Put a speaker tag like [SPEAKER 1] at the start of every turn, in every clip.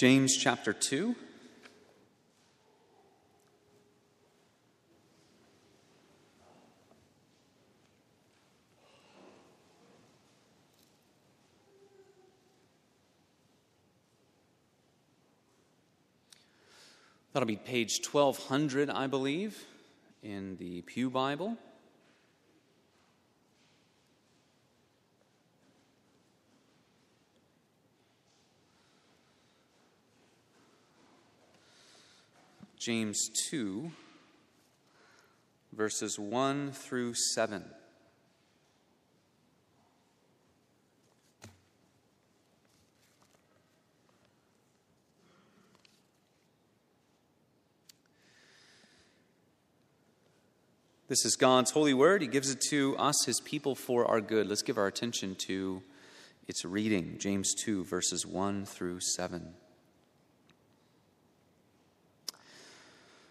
[SPEAKER 1] James chapter 2. That'll be page 1200, I believe, in the Pew Bible. James 2, verses 1 through 7. This is God's holy word. He gives it to us, his people, for our good. Let's give our attention to its reading James 2, verses 1 through 7.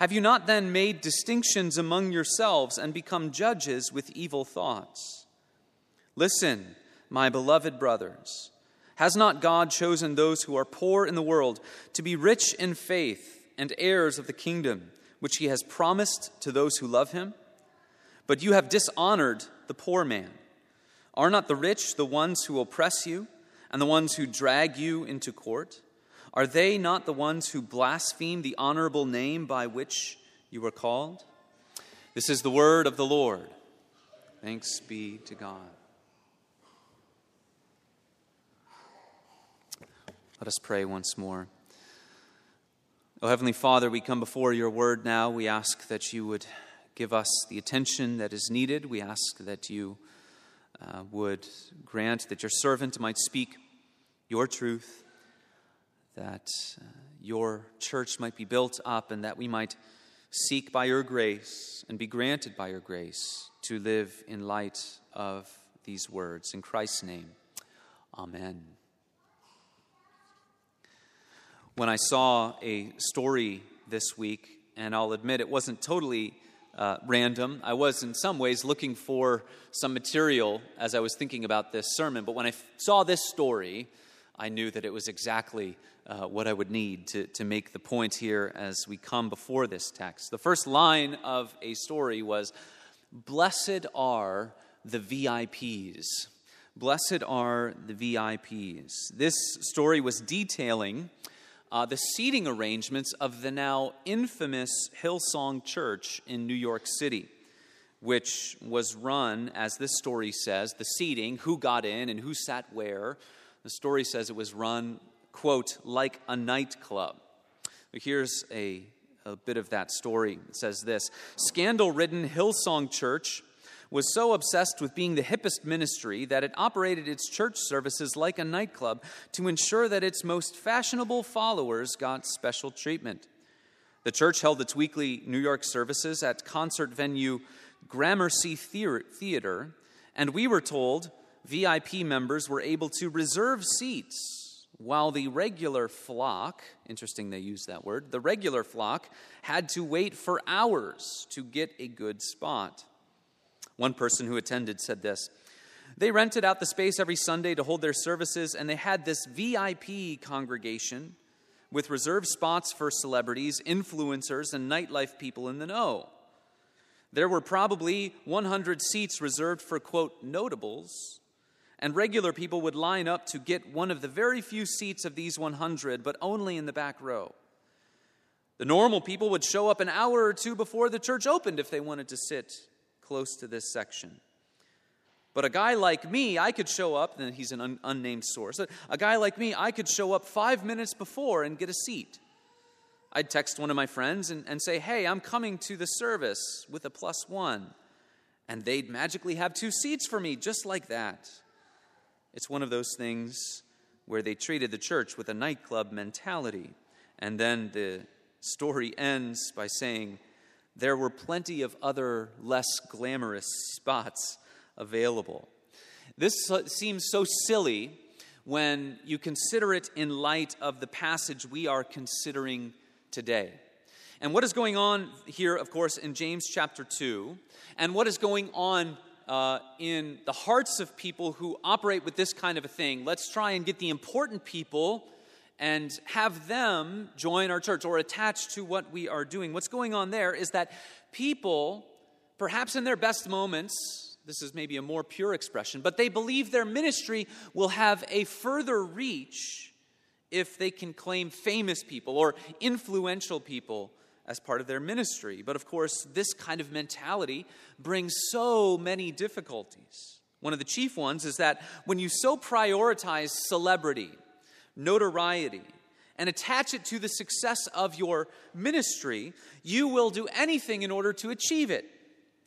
[SPEAKER 1] have you not then made distinctions among yourselves and become judges with evil thoughts? Listen, my beloved brothers. Has not God chosen those who are poor in the world to be rich in faith and heirs of the kingdom which he has promised to those who love him? But you have dishonored the poor man. Are not the rich the ones who oppress you and the ones who drag you into court? Are they not the ones who blaspheme the honorable name by which you were called? This is the word of the Lord. Thanks be to God. Let us pray once more. O Heavenly Father, we come before your word now. We ask that you would give us the attention that is needed. We ask that you uh, would grant that your servant might speak your truth that uh, your church might be built up and that we might seek by your grace and be granted by your grace to live in light of these words. In Christ's name, amen. When I saw a story this week, and I'll admit it wasn't totally uh, random. I was, in some ways, looking for some material as I was thinking about this sermon. But when I f- saw this story, I knew that it was exactly uh, what I would need to, to make the point here as we come before this text. The first line of a story was Blessed are the VIPs. Blessed are the VIPs. This story was detailing uh, the seating arrangements of the now infamous Hillsong Church in New York City, which was run, as this story says, the seating, who got in and who sat where. The story says it was run quote, like a nightclub. Here's a, a bit of that story. It says this Scandal ridden Hillsong Church was so obsessed with being the hippest ministry that it operated its church services like a nightclub to ensure that its most fashionable followers got special treatment. The church held its weekly New York services at concert venue Gramercy Theater, and we were told VIP members were able to reserve seats while the regular flock, interesting they use that word, the regular flock had to wait for hours to get a good spot. One person who attended said this They rented out the space every Sunday to hold their services, and they had this VIP congregation with reserved spots for celebrities, influencers, and nightlife people in the know. There were probably 100 seats reserved for, quote, notables and regular people would line up to get one of the very few seats of these 100, but only in the back row. The normal people would show up an hour or two before the church opened if they wanted to sit close to this section. But a guy like me, I could show up, and he's an un- unnamed source. A guy like me, I could show up five minutes before and get a seat. I'd text one of my friends and, and say, Hey, I'm coming to the service with a plus one. And they'd magically have two seats for me, just like that. It's one of those things where they treated the church with a nightclub mentality. And then the story ends by saying, There were plenty of other less glamorous spots available. This seems so silly when you consider it in light of the passage we are considering today. And what is going on here, of course, in James chapter 2, and what is going on uh, in the hearts of people who operate with this kind of a thing. Let's try and get the important people and have them join our church or attach to what we are doing. What's going on there is that people, perhaps in their best moments, this is maybe a more pure expression, but they believe their ministry will have a further reach if they can claim famous people or influential people as part of their ministry. But of course, this kind of mentality brings so many difficulties. One of the chief ones is that when you so prioritize celebrity, notoriety, and attach it to the success of your ministry, you will do anything in order to achieve it.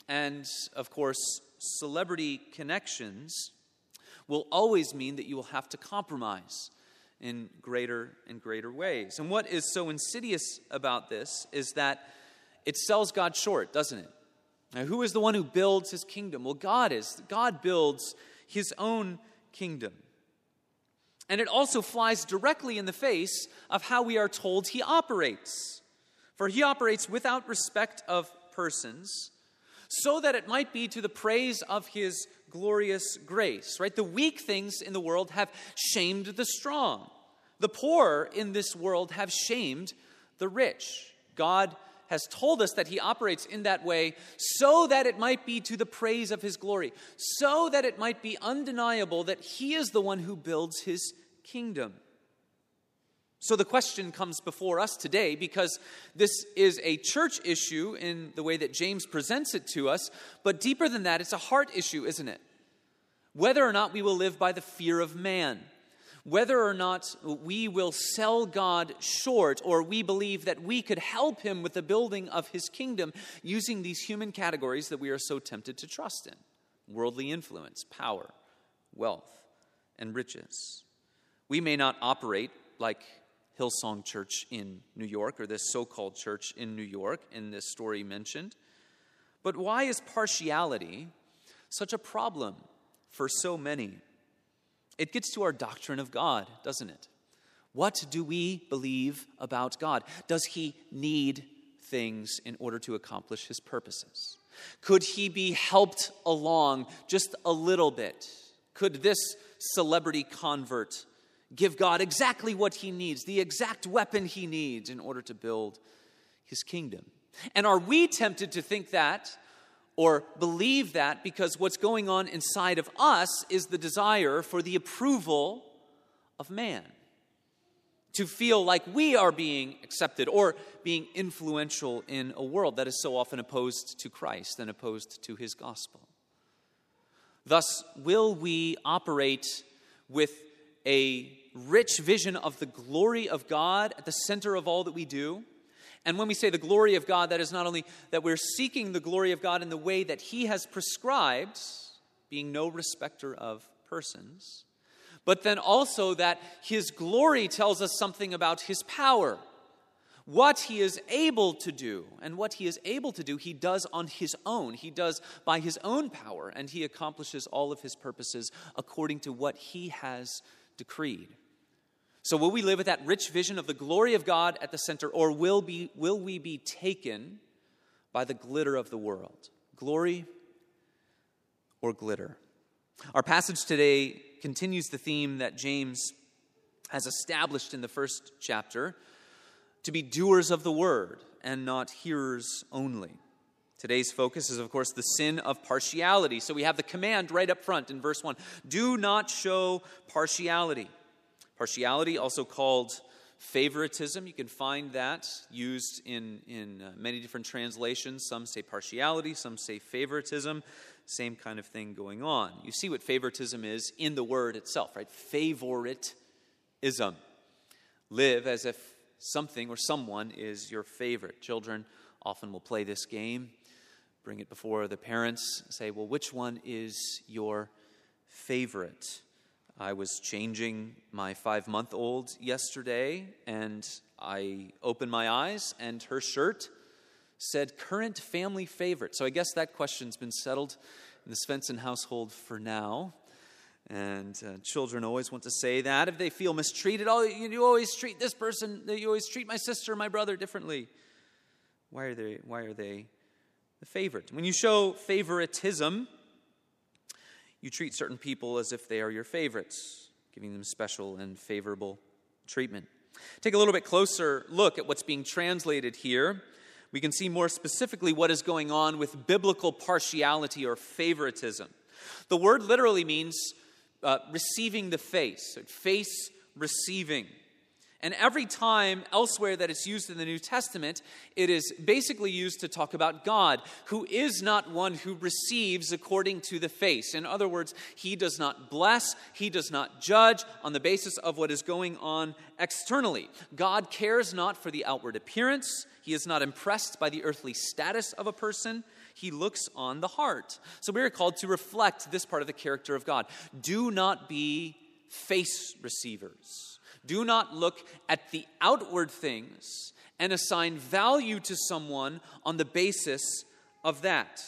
[SPEAKER 1] And of course, celebrity connections will always mean that you will have to compromise in greater and greater ways. And what is so insidious about this is that it sells God short, doesn't it? Now, who is the one who builds his kingdom? Well, God is. God builds his own kingdom. And it also flies directly in the face of how we are told he operates. For he operates without respect of persons, so that it might be to the praise of his glorious grace, right? The weak things in the world have shamed the strong. The poor in this world have shamed the rich. God has told us that He operates in that way so that it might be to the praise of His glory, so that it might be undeniable that He is the one who builds His kingdom. So the question comes before us today because this is a church issue in the way that James presents it to us, but deeper than that, it's a heart issue, isn't it? Whether or not we will live by the fear of man whether or not we will sell God short or we believe that we could help him with the building of his kingdom using these human categories that we are so tempted to trust in worldly influence, power, wealth, and riches. We may not operate like Hillsong Church in New York or this so called church in New York in this story mentioned. But why is partiality such a problem for so many? It gets to our doctrine of God, doesn't it? What do we believe about God? Does he need things in order to accomplish his purposes? Could he be helped along just a little bit? Could this celebrity convert give God exactly what he needs, the exact weapon he needs in order to build his kingdom? And are we tempted to think that or believe that because what's going on inside of us is the desire for the approval of man. To feel like we are being accepted or being influential in a world that is so often opposed to Christ and opposed to his gospel. Thus, will we operate with a rich vision of the glory of God at the center of all that we do? And when we say the glory of God, that is not only that we're seeking the glory of God in the way that He has prescribed, being no respecter of persons, but then also that His glory tells us something about His power. What he is able to do, and what he is able to do, he does on his own. He does by his own power, and he accomplishes all of his purposes according to what he has decreed. So, will we live with that rich vision of the glory of God at the center, or will, be, will we be taken by the glitter of the world? Glory or glitter? Our passage today continues the theme that James has established in the first chapter to be doers of the word and not hearers only. Today's focus is, of course, the sin of partiality. So we have the command right up front in verse 1 do not show partiality. Partiality, also called favoritism, you can find that used in, in uh, many different translations. Some say partiality, some say favoritism. Same kind of thing going on. You see what favoritism is in the word itself, right? Favoritism. Live as if something or someone is your favorite. Children often will play this game, bring it before the parents, say, Well, which one is your favorite? I was changing my five month old yesterday, and I opened my eyes, and her shirt said current family favorite. So I guess that question's been settled in the Svensson household for now. And uh, children always want to say that if they feel mistreated. Oh, you, you always treat this person, you always treat my sister, my brother differently. Why are they, why are they the favorite? When you show favoritism, you treat certain people as if they are your favorites, giving them special and favorable treatment. Take a little bit closer look at what's being translated here. We can see more specifically what is going on with biblical partiality or favoritism. The word literally means uh, receiving the face, face receiving. And every time elsewhere that it's used in the New Testament, it is basically used to talk about God, who is not one who receives according to the face. In other words, he does not bless, he does not judge on the basis of what is going on externally. God cares not for the outward appearance, he is not impressed by the earthly status of a person. He looks on the heart. So we are called to reflect this part of the character of God. Do not be face receivers. Do not look at the outward things and assign value to someone on the basis of that.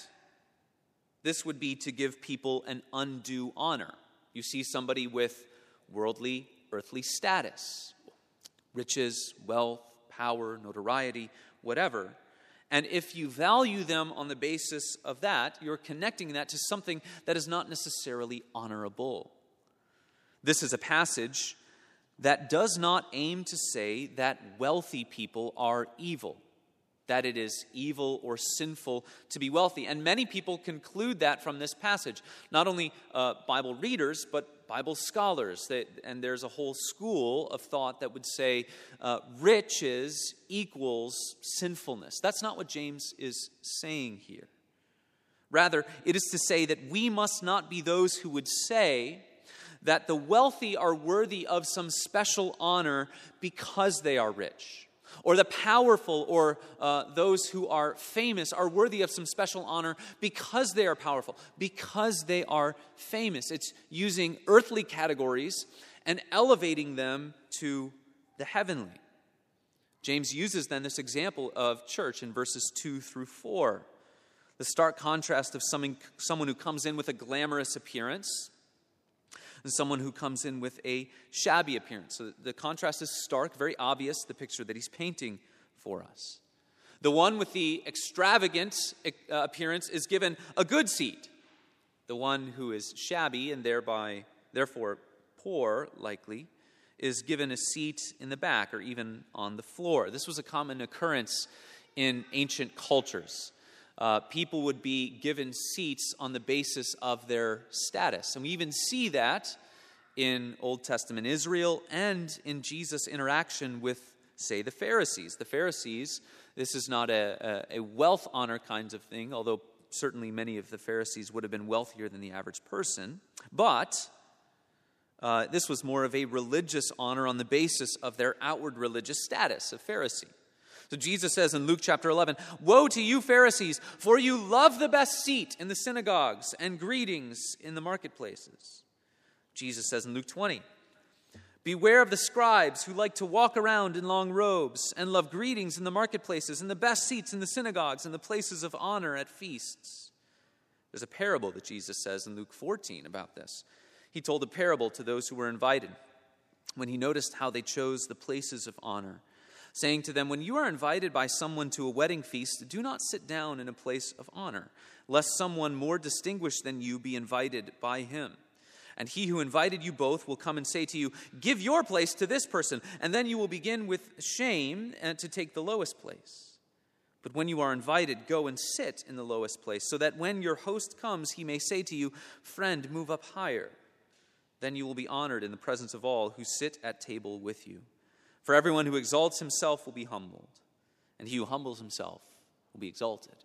[SPEAKER 1] This would be to give people an undue honor. You see somebody with worldly, earthly status, riches, wealth, power, notoriety, whatever. And if you value them on the basis of that, you're connecting that to something that is not necessarily honorable. This is a passage that does not aim to say that wealthy people are evil, that it is evil or sinful to be wealthy. And many people conclude that from this passage. Not only uh, Bible readers, but Bible scholars. And there's a whole school of thought that would say uh, riches equals sinfulness. That's not what James is saying here. Rather, it is to say that we must not be those who would say, that the wealthy are worthy of some special honor because they are rich. Or the powerful or uh, those who are famous are worthy of some special honor because they are powerful, because they are famous. It's using earthly categories and elevating them to the heavenly. James uses then this example of church in verses 2 through 4. The stark contrast of someone, someone who comes in with a glamorous appearance someone who comes in with a shabby appearance. So the contrast is stark, very obvious, the picture that he's painting for us. The one with the extravagant uh, appearance is given a good seat. The one who is shabby and thereby, therefore, poor, likely, is given a seat in the back or even on the floor. This was a common occurrence in ancient cultures uh, people would be given seats on the basis of their status. And we even see that in Old Testament Israel and in Jesus' interaction with, say, the Pharisees. The Pharisees, this is not a, a, wealth honor kinds of thing, although certainly many of the Pharisees would have been wealthier than the average person. But uh, this was more of a religious honor on the basis of their outward religious status of Pharisee. So Jesus says in Luke chapter 11, Woe to you, Pharisees, for you love the best seat in the synagogues and greetings in the marketplaces. Jesus says in Luke 20, Beware of the scribes who like to walk around in long robes and love greetings in the marketplaces and the best seats in the synagogues and the places of honor at feasts. There's a parable that Jesus says in Luke 14 about this. He told a parable to those who were invited when he noticed how they chose the places of honor saying to them, When you are invited by someone to a wedding feast, do not sit down in a place of honor, lest someone more distinguished than you be invited by him. And he who invited you both will come and say to you, Give your place to this person, and then you will begin with shame and to take the lowest place. But when you are invited, go and sit in the lowest place, so that when your host comes, he may say to you, Friend, move up higher. Then you will be honored in the presence of all who sit at table with you. For everyone who exalts himself will be humbled, and he who humbles himself will be exalted.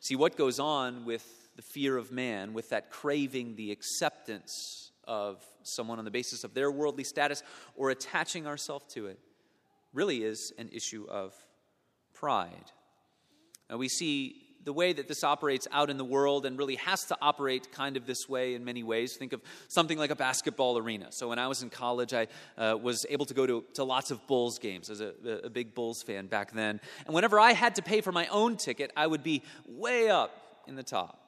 [SPEAKER 1] See, what goes on with the fear of man, with that craving the acceptance of someone on the basis of their worldly status or attaching ourselves to it, really is an issue of pride. Now, we see the way that this operates out in the world and really has to operate kind of this way in many ways. Think of something like a basketball arena. So when I was in college, I uh, was able to go to, to lots of Bulls games as a, a big Bulls fan back then. And whenever I had to pay for my own ticket, I would be way up in the top.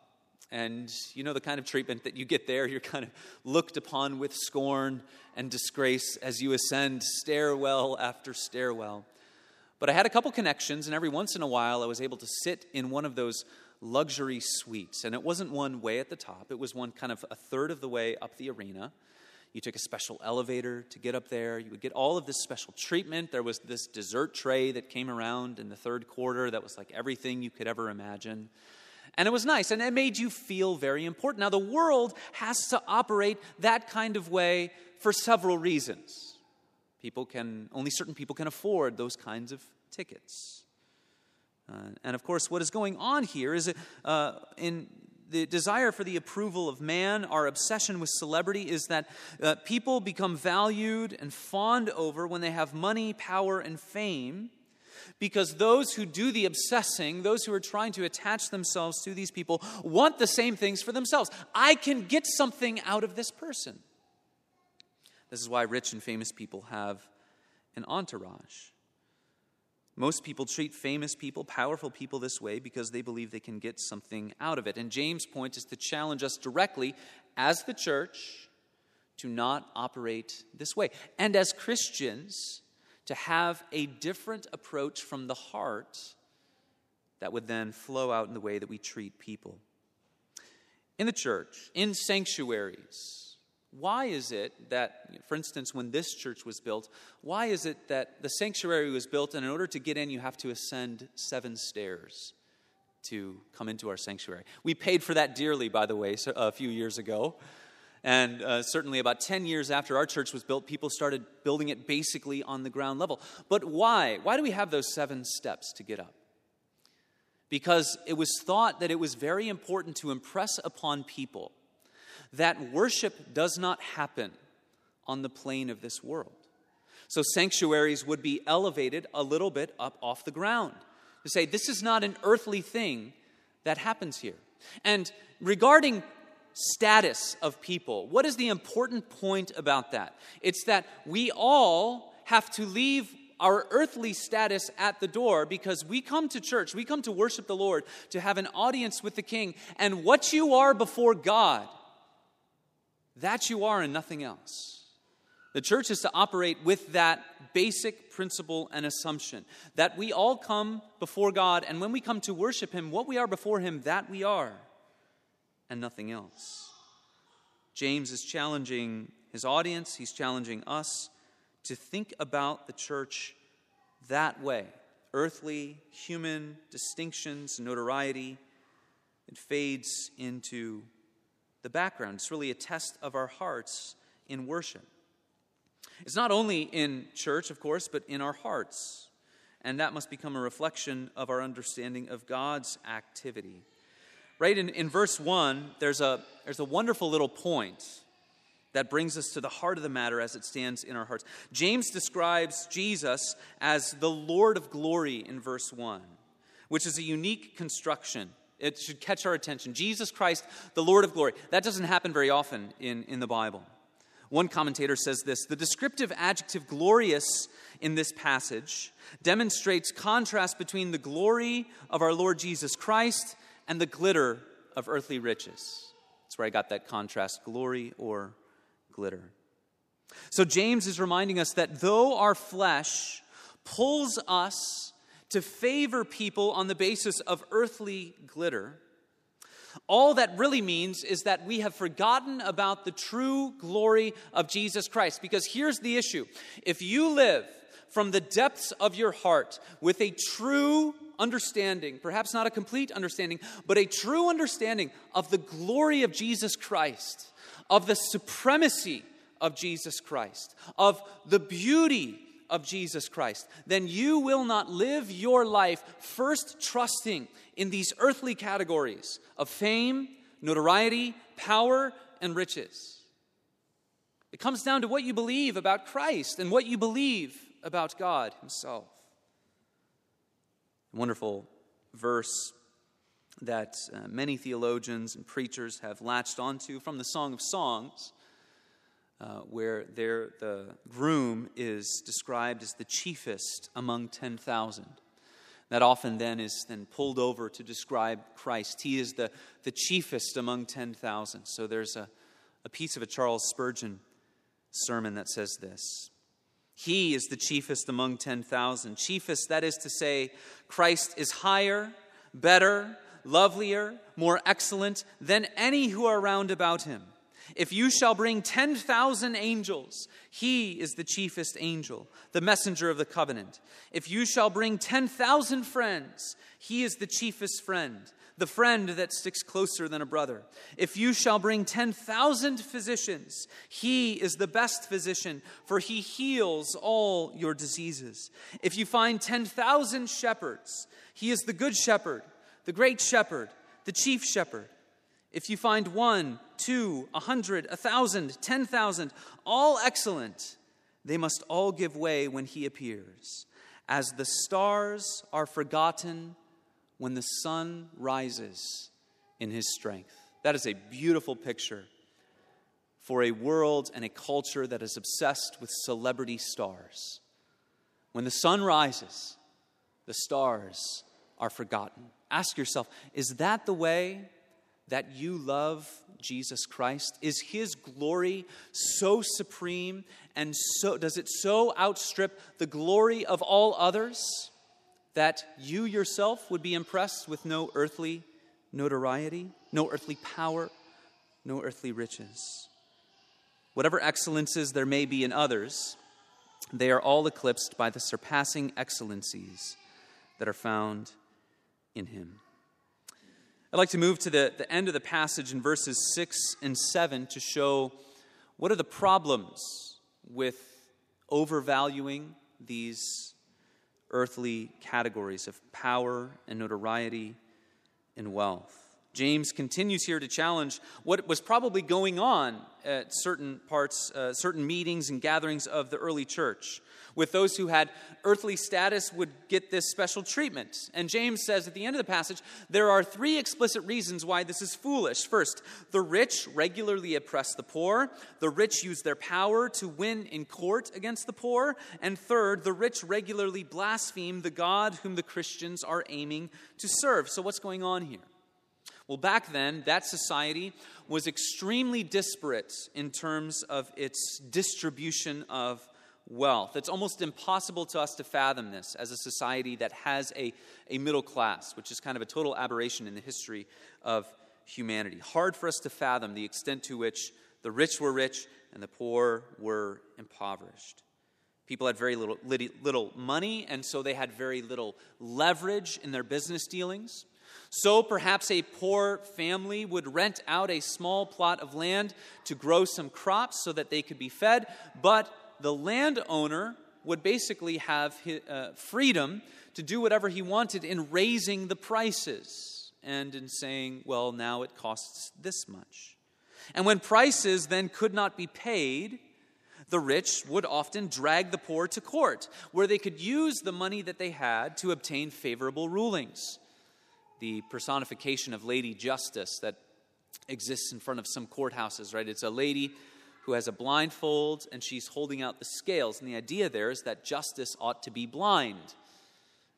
[SPEAKER 1] And you know the kind of treatment that you get there. You're kind of looked upon with scorn and disgrace as you ascend stairwell after stairwell. But I had a couple connections, and every once in a while I was able to sit in one of those luxury suites. And it wasn't one way at the top, it was one kind of a third of the way up the arena. You took a special elevator to get up there. You would get all of this special treatment. There was this dessert tray that came around in the third quarter that was like everything you could ever imagine. And it was nice, and it made you feel very important. Now, the world has to operate that kind of way for several reasons. People can, only certain people can afford those kinds of tickets. Uh, and of course, what is going on here is uh, in the desire for the approval of man, our obsession with celebrity, is that uh, people become valued and fawned over when they have money, power, and fame. Because those who do the obsessing, those who are trying to attach themselves to these people, want the same things for themselves. I can get something out of this person. This is why rich and famous people have an entourage. Most people treat famous people, powerful people, this way because they believe they can get something out of it. And James' point is to challenge us directly as the church to not operate this way. And as Christians, to have a different approach from the heart that would then flow out in the way that we treat people. In the church, in sanctuaries, why is it that, for instance, when this church was built, why is it that the sanctuary was built and in order to get in, you have to ascend seven stairs to come into our sanctuary? We paid for that dearly, by the way, a few years ago. And uh, certainly, about 10 years after our church was built, people started building it basically on the ground level. But why? Why do we have those seven steps to get up? Because it was thought that it was very important to impress upon people that worship does not happen on the plane of this world. So sanctuaries would be elevated a little bit up off the ground to say, this is not an earthly thing that happens here. And regarding status of people, what is the important point about that? It's that we all have to leave our earthly status at the door because we come to church, we come to worship the Lord, to have an audience with the King. And what you are before God that you are and nothing else. The church is to operate with that basic principle and assumption that we all come before God, and when we come to worship Him, what we are before Him, that we are, and nothing else. James is challenging his audience, he's challenging us to think about the church that way earthly, human distinctions, notoriety. It fades into the background. It's really a test of our hearts in worship. It's not only in church, of course, but in our hearts. And that must become a reflection of our understanding of God's activity. Right in, in verse 1, there's a, there's a wonderful little point that brings us to the heart of the matter as it stands in our hearts. James describes Jesus as the Lord of glory in verse 1, which is a unique construction it should catch our attention. Jesus Christ, the Lord of glory. That doesn't happen very often in, in the Bible. One commentator says this The descriptive adjective glorious in this passage demonstrates contrast between the glory of our Lord Jesus Christ and the glitter of earthly riches. That's where I got that contrast glory or glitter. So James is reminding us that though our flesh pulls us to favor people on the basis of earthly glitter, all that really means is that we have forgotten about the true glory of Jesus Christ. Because here's the issue if you live from the depths of your heart with a true understanding, perhaps not a complete understanding, but a true understanding of the glory of Jesus Christ, of the supremacy of Jesus Christ, of the beauty of Jesus Christ, then you will not live your life first trusting in these earthly categories of fame, notoriety, power, and riches. It comes down to what you believe about Christ and what you believe about God Himself. Wonderful verse that uh, many theologians and preachers have latched onto from the Song of Songs, uh, where there, the groom is described as the chiefest among 10,000. That often then is then pulled over to describe Christ. He is the, the chiefest among 10,000. So there's a, a piece of a Charles Spurgeon sermon that says this He is the chiefest among 10,000. Chiefest, that is to say, Christ is higher, better, lovelier, more excellent than any who are round about him. If you shall bring 10,000 angels, he is the chiefest angel, the messenger of the covenant. If you shall bring 10,000 friends, he is the chiefest friend, the friend that sticks closer than a brother. If you shall bring 10,000 physicians, he is the best physician, for he heals all your diseases. If you find 10,000 shepherds, he is the good shepherd, the great shepherd, the chief shepherd. If you find one, two, a hundred, a thousand, ten thousand, all excellent, they must all give way when he appears. As the stars are forgotten when the sun rises in his strength. That is a beautiful picture for a world and a culture that is obsessed with celebrity stars. When the sun rises, the stars are forgotten. Ask yourself, is that the way that you love Jesus Christ? Is his glory so supreme and so does it so outstrip the glory of all others that you yourself would be impressed with no earthly notoriety, no earthly power, no earthly riches? Whatever excellences there may be in others, they are all eclipsed by the surpassing excellencies that are found in him. I'd like to move to the, the end of the passage in verses 6 and 7 to show what are the problems with overvaluing these earthly categories of power and notoriety and wealth. James continues here to challenge what was probably going on at certain parts, uh, certain meetings and gatherings of the early church. With those who had earthly status would get this special treatment. And James says at the end of the passage, there are three explicit reasons why this is foolish. First, the rich regularly oppress the poor. The rich use their power to win in court against the poor. And third, the rich regularly blaspheme the God whom the Christians are aiming to serve. So what's going on here? Well, back then, that society was extremely disparate in terms of its distribution of wealth. It's almost impossible to us to fathom this as a society that has a, a middle class, which is kind of a total aberration in the history of humanity. Hard for us to fathom the extent to which the rich were rich and the poor were impoverished. People had very little, little money, and so they had very little leverage in their business dealings. So perhaps a poor family would rent out a small plot of land to grow some crops so that they could be fed, but the landowner would basically have uh, freedom to do whatever he wanted in raising the prices and in saying, well, now it costs this much. And when prices then could not be paid, the rich would often drag the poor to court, where they could use the money that they had to obtain favorable rulings the personification of Lady Justice that exists in front of some courthouses, right? It's a lady who has a blindfold and she's holding out the scales. And the idea there is that justice ought to be blind.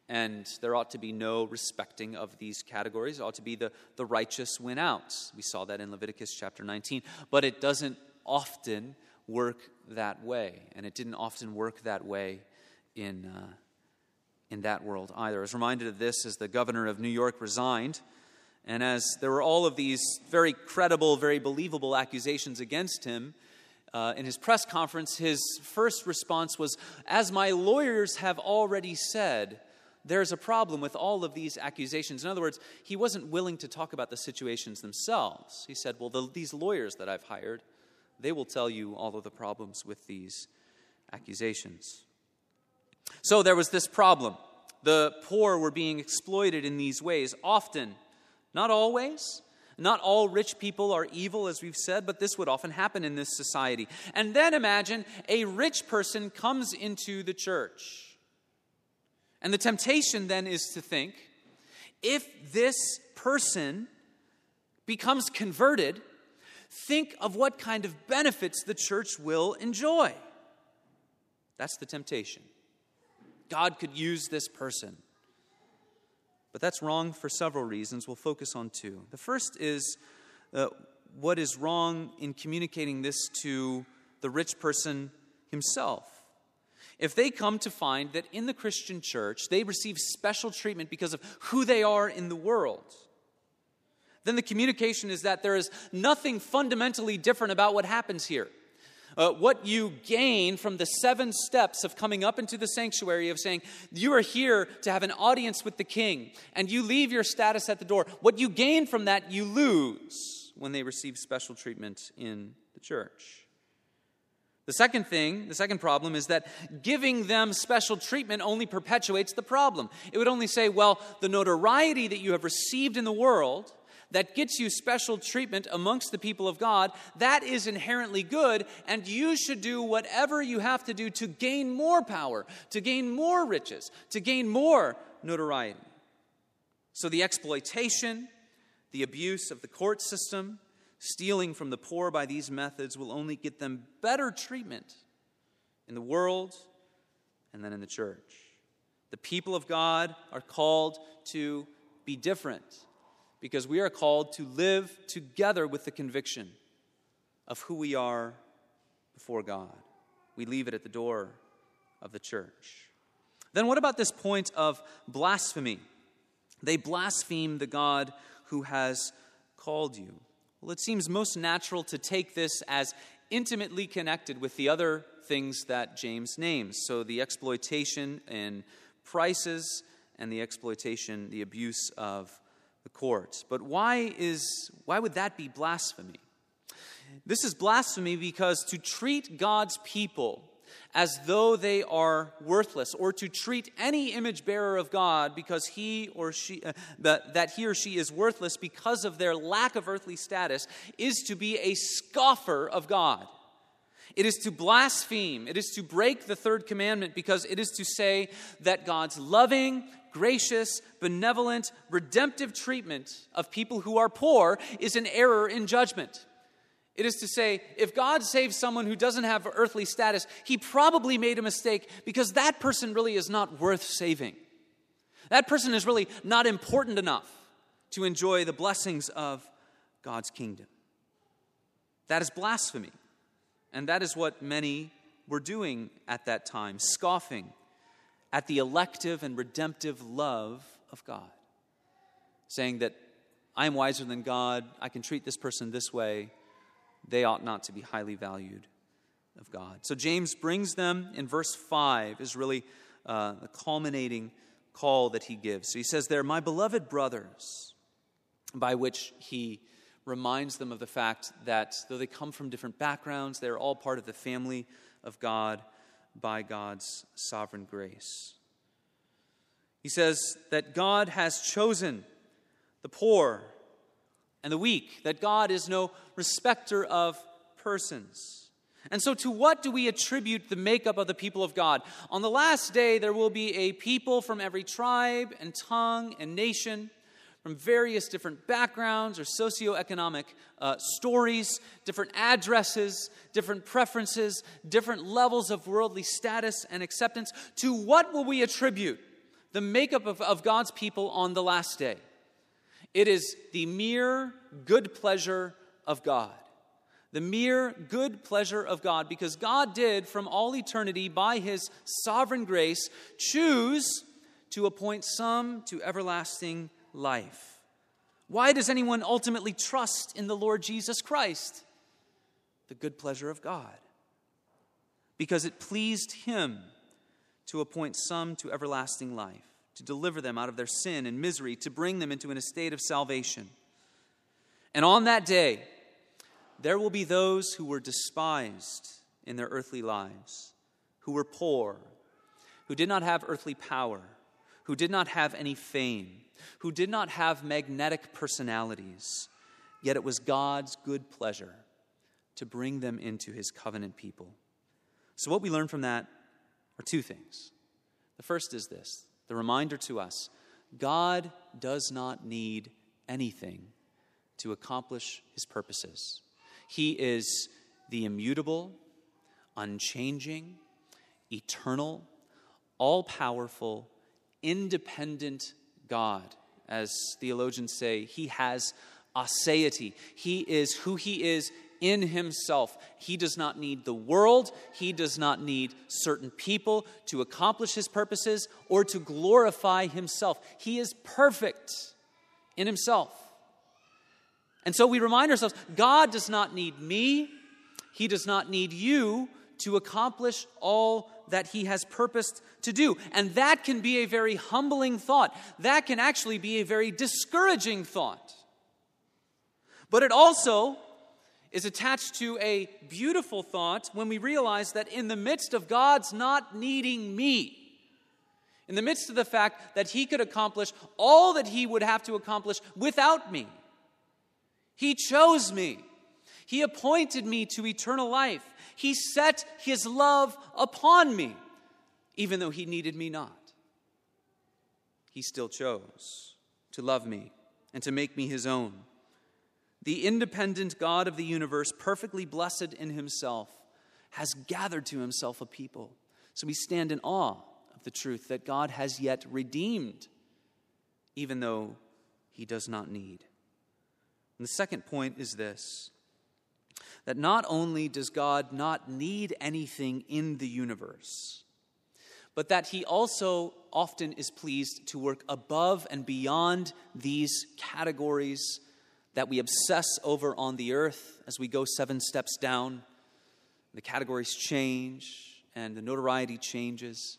[SPEAKER 1] And there ought to be no respecting of these categories. It ought to be the, the righteous win out. We saw that in Leviticus chapter 19. But it doesn't often work that way. And it didn't often work that way in, uh, in that world either. I was reminded of this as the governor of New York resigned, and as there were all of these very credible, very believable accusations against him. Uh, in his press conference, his first response was As my lawyers have already said, there's a problem with all of these accusations. In other words, he wasn't willing to talk about the situations themselves. He said, Well, the, these lawyers that I've hired, they will tell you all of the problems with these accusations. So there was this problem. The poor were being exploited in these ways, often, not always. Not all rich people are evil, as we've said, but this would often happen in this society. And then imagine a rich person comes into the church. And the temptation then is to think if this person becomes converted, think of what kind of benefits the church will enjoy. That's the temptation. God could use this person. But that's wrong for several reasons. We'll focus on two. The first is uh, what is wrong in communicating this to the rich person himself. If they come to find that in the Christian church they receive special treatment because of who they are in the world, then the communication is that there is nothing fundamentally different about what happens here. Uh, what you gain from the seven steps of coming up into the sanctuary, of saying, You are here to have an audience with the king, and you leave your status at the door. What you gain from that, you lose when they receive special treatment in the church. The second thing, the second problem is that giving them special treatment only perpetuates the problem. It would only say, well, the notoriety that you have received in the world that gets you special treatment amongst the people of God, that is inherently good, and you should do whatever you have to do to gain more power, to gain more riches, to gain more notoriety. So the exploitation, the abuse of the court system, stealing from the poor by these methods will only get them better treatment in the world and then in the church. The people of God are called to be different because we are called to live together with the conviction of who we are before God. We leave it at the door of the church. Then, what about this point of blasphemy? They blaspheme the God who has called you. Well, it seems most natural to take this as intimately connected with the other things that James names. So the exploitation and prices and the exploitation, the abuse of the courts. But why is why would that be blasphemy? This is blasphemy because to treat God's people as though they are worthless, or to treat any image bearer of God because he or she, uh, that, that he or she is worthless because of their lack of earthly status, is to be a scoffer of God. It is to blaspheme. It is to break the third commandment because it is to say that God's loving, gracious, benevolent, redemptive treatment of people who are poor is an error in judgment. It is to say, if God saves someone who doesn't have earthly status, he probably made a mistake because that person really is not worth saving. That person is really not important enough to enjoy the blessings of God's kingdom. That is blasphemy. And that is what many were doing at that time, scoffing at the elective and redemptive love of God, saying that I am wiser than God, I can treat this person this way, they ought not to be highly valued of God. So James brings them in verse 5 is really uh, the culminating call that he gives. So he says there, My beloved brothers, by which he reminds them of the fact that though they come from different backgrounds, they're all part of the family of God by God's sovereign grace. He says that God has chosen the poor and the weak, that God is no respecter of persons. And so, to what do we attribute the makeup of the people of God? On the last day, there will be a people from every tribe and tongue and nation, from various different backgrounds or socioeconomic uh, stories, different addresses, different preferences, different levels of worldly status and acceptance. To what will we attribute the makeup of, of God's people on the last day? It is the mere good pleasure of God. The mere good pleasure of God, because God did from all eternity, by his sovereign grace, choose to appoint some to everlasting life. Why does anyone ultimately trust in the Lord Jesus Christ? The good pleasure of God. Because it pleased him to appoint some to everlasting life to deliver them out of their sin and misery, to bring them into an estate of salvation. And on that day, there will be those who were despised in their earthly lives, who were poor, who did not have earthly power, who did not have any fame, who did not have magnetic personalities, yet it was God's good pleasure to bring them into his covenant people. So, what we learn from that are two things. The first is this the reminder to us God does not need anything to accomplish his purposes. He is the immutable, unchanging, eternal, all powerful, independent God. As theologians say, he has aseity. He is who he is in himself. He does not need the world, he does not need certain people to accomplish his purposes or to glorify himself. He is perfect in himself. And so we remind ourselves God does not need me, he does not need you to accomplish all that he has purposed to do. And that can be a very humbling thought. That can actually be a very discouraging thought. But it also is attached to a beautiful thought when we realize that in the midst of God's not needing me, in the midst of the fact that He could accomplish all that He would have to accomplish without me, He chose me. He appointed me to eternal life. He set His love upon me, even though He needed me not. He still chose to love me and to make me His own the independent God of the universe, perfectly blessed in himself, has gathered to himself a people. So we stand in awe of the truth that God has yet redeemed, even though he does not need. And the second point is this that not only does God not need anything in the universe, but that he also often is pleased to work above and beyond these categories that we obsess over on the earth as we go seven steps down. The categories change and the notoriety changes.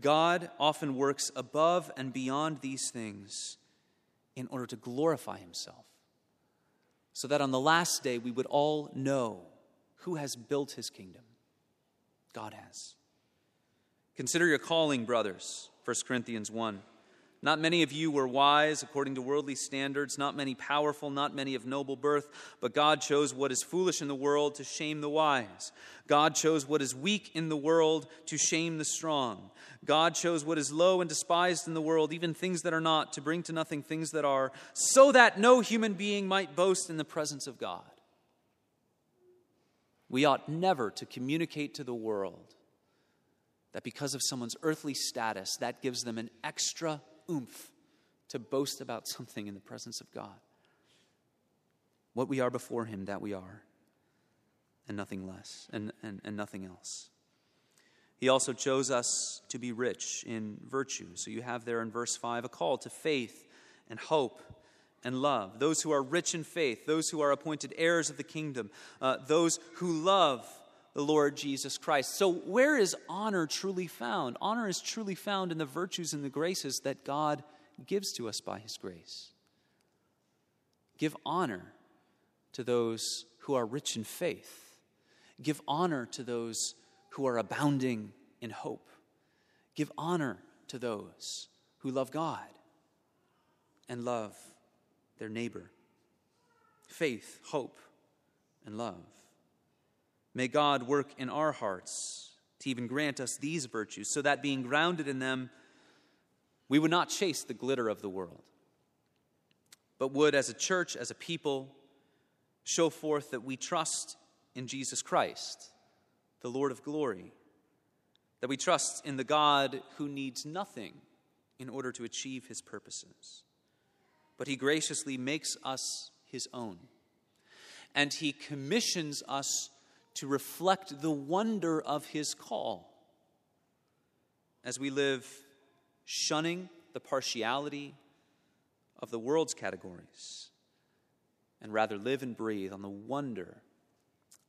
[SPEAKER 1] God often works above and beyond these things in order to glorify Himself, so that on the last day we would all know who has built His kingdom. God has. Consider your calling, brothers, 1 Corinthians 1. Not many of you were wise according to worldly standards, not many powerful, not many of noble birth, but God chose what is foolish in the world to shame the wise. God chose what is weak in the world to shame the strong. God chose what is low and despised in the world, even things that are not, to bring to nothing things that are, so that no human being might boast in the presence of God. We ought never to communicate to the world that because of someone's earthly status, that gives them an extra oomph to boast about something in the presence of God. What we are before Him, that we are, and nothing less, and, and, and nothing else. He also chose us to be rich in virtue. So you have there in verse 5 a call to faith and hope and love. Those who are rich in faith, those who are appointed heirs of the kingdom, uh, those who love the Lord Jesus Christ. So, where is honor truly found? Honor is truly found in the virtues and the graces that God gives to us by His grace. Give honor to those who are rich in faith, give honor to those who are abounding in hope, give honor to those who love God and love their neighbor. Faith, hope, and love. May God work in our hearts to even grant us these virtues, so that being grounded in them, we would not chase the glitter of the world, but would, as a church, as a people, show forth that we trust in Jesus Christ, the Lord of glory, that we trust in the God who needs nothing in order to achieve his purposes, but he graciously makes us his own, and he commissions us to reflect the wonder of his call. As we live shunning the partiality of the world's categories and rather live and breathe on the wonder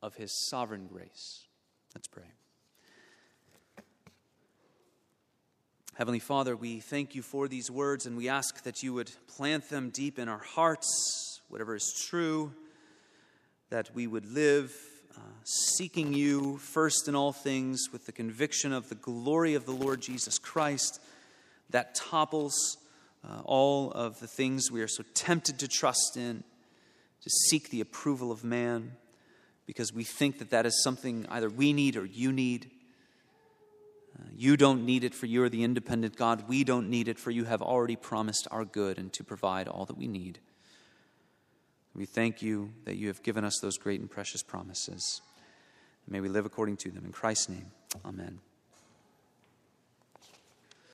[SPEAKER 1] of his sovereign grace. Let's pray. Heavenly Father, we thank you for these words and we ask that you would plant them deep in our hearts, whatever is true, that we would live uh, seeking you first in all things with the conviction of the glory of the Lord Jesus Christ that topples uh, all of the things we are so tempted to trust in, to seek the approval of man, because we think that that is something either we need or you need. you don't need it, for you are the independent God. We don't need it, for you have already promised our good and to provide all that we need. We thank you that you have given us those great and precious promises. May we live according to them. In Christ's name, amen.